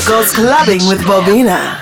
Goes Clubbing with Bobina.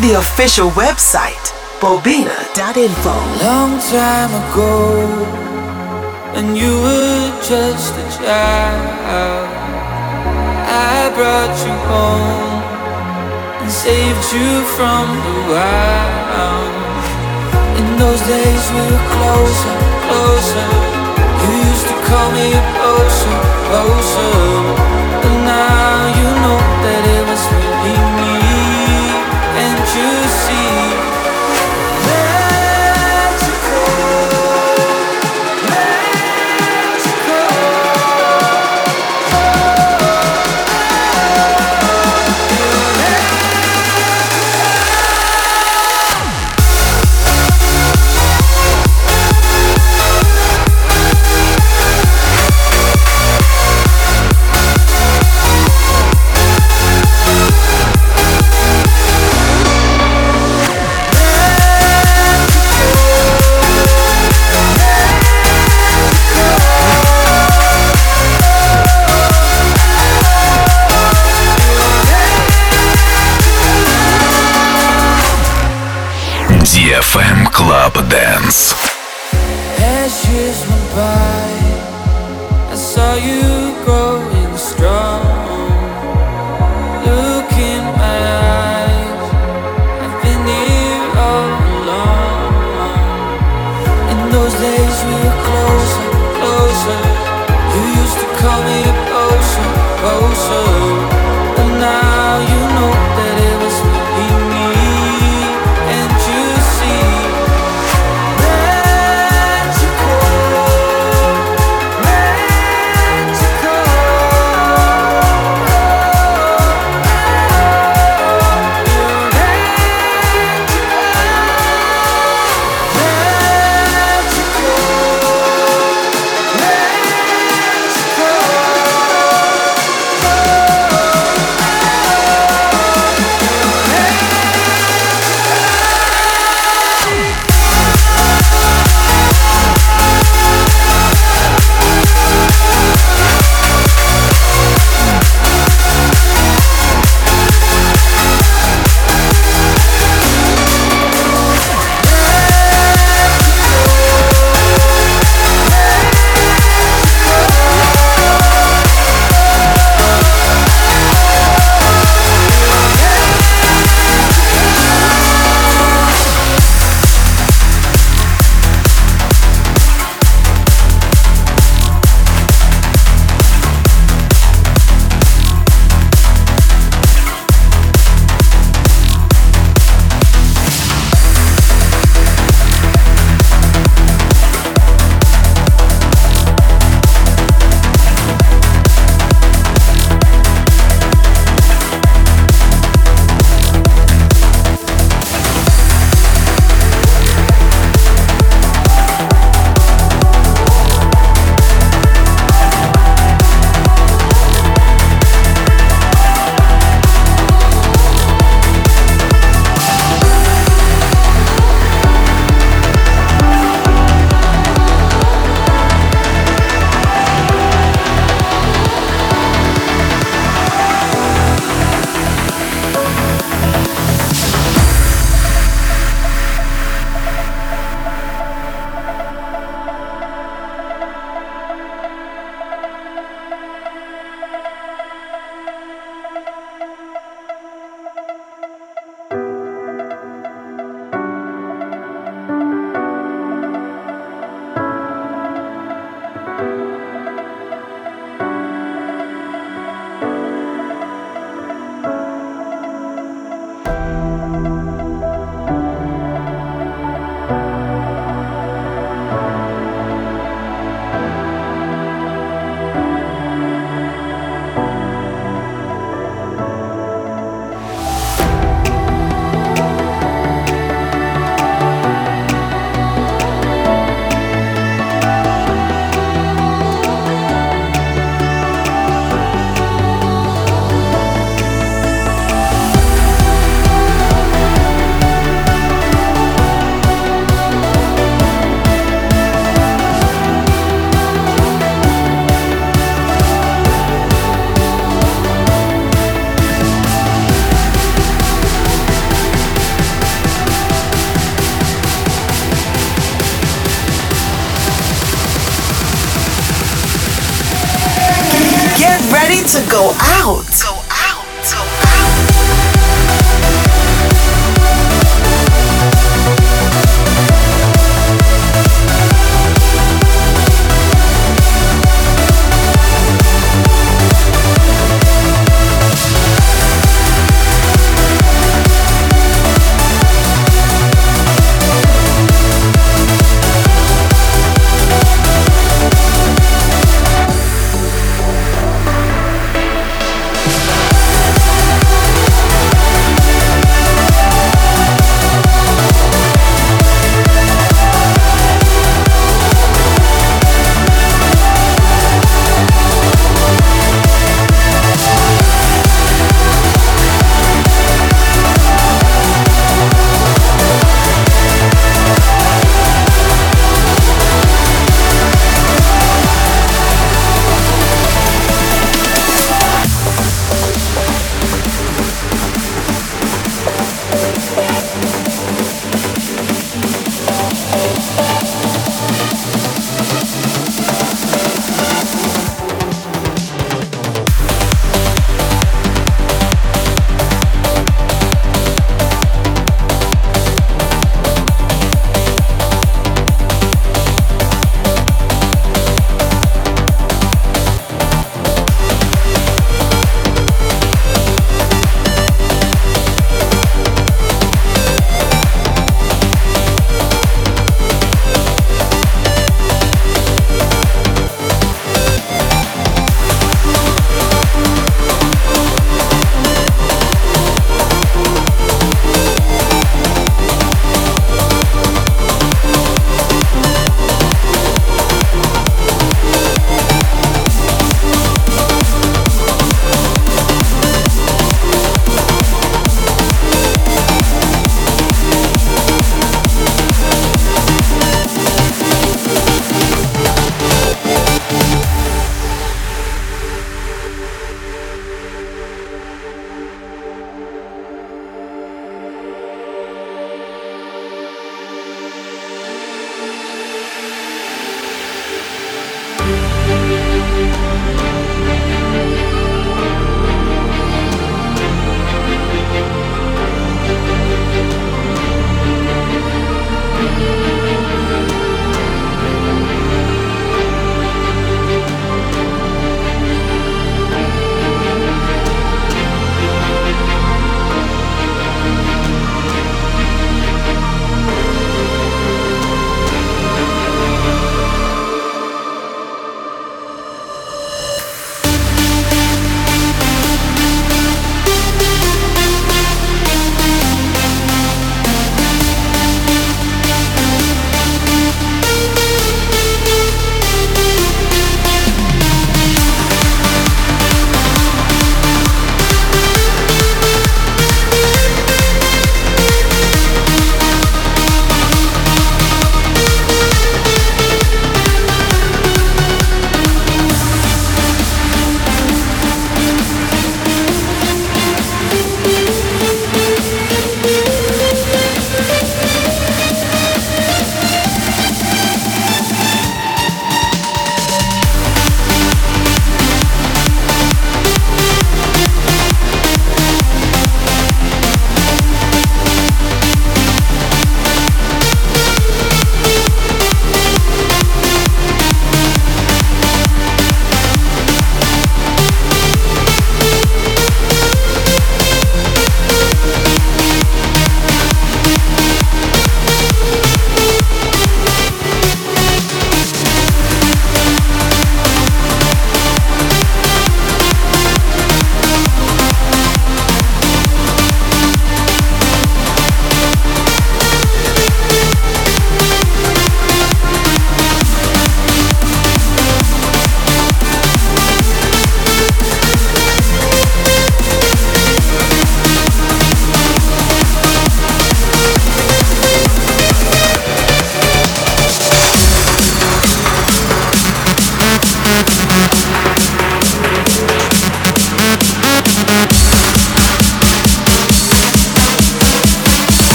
The official website, bobina.info. Long time ago, and you were just a child, I brought you home and saved you from the wild. In those days, we were closer, closer. You used to call me closer, closer. FM Club Dance. Went by, I saw you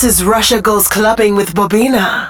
This is Russia Goes Clubbing with Bobina.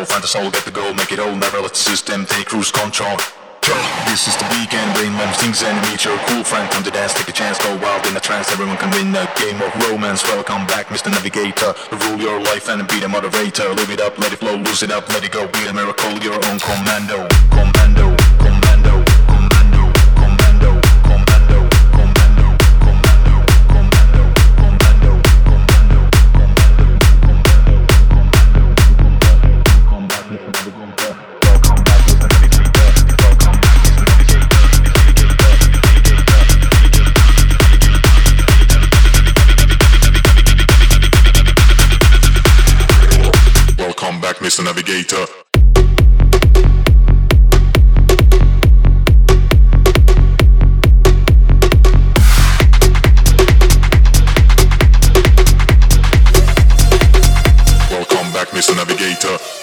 the? Find the soul, get the goal, make it all. Never let the system take cruise control. This is the weekend, brain when things and meet your cool friend. Come to dance, take a chance, go wild in a trance. Everyone can win a game of romance. Welcome back, Mr. Navigator. Rule your life and be the moderator. Live it up, let it flow, lose it up, let it go. Be a miracle, your own. Commando, commando, Mr. Navigator. Welcome back, Mr. Navigator.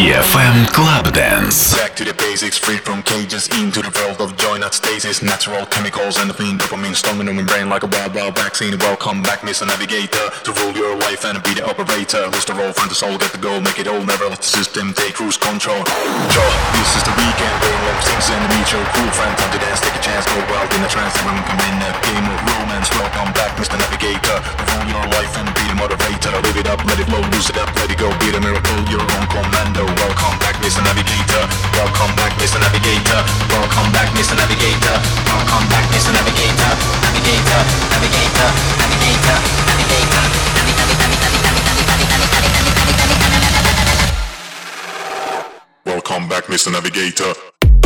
DFM Club Dance. Back to the basics, free from cages into the world of joy, not stasis. Natural chemicals and the thing dopamine storming on my brain like a wild, wild vaccine. Welcome back, Mr. Navigator, to rule your life and be the operator. Who's the role? Find the soul, get the goal, make it all. Never let the system take cruise control. Sure, this is the weekend, brain when things and meet your cool friend. Time to dance, take a chance, go wild in a trance. Everyone come in a game of romance. Welcome back, Mr. Navigator, to rule your life and be the moderator. Live it up, let it flow, lose it up, let it go. Be the miracle, your own commando. Welcome back, Mr. Navigator. Welcome back, Mr. Navigator. Welcome back, Mr. Navigator. Welcome back, Mr. Navigator. Navigator, Navigator, Navigator, Navigator. Navigator, Navigator, Navigator, Navigator, Navigator, Navigator, Navigator, Navigator, Navigator, Navigator, Navigator, Navigator, Navigator, Navigator, Navigator, Navigator, Navigator, Navigator, Navigator.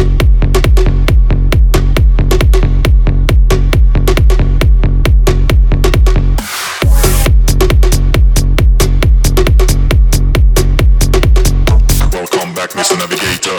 Mr. navigator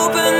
open